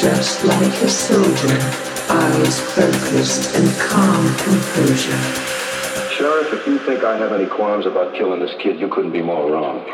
dressed like a soldier, eyes focused and calm composure. Sheriff, if you think I have any qualms about killing this kid, you couldn't be more wrong.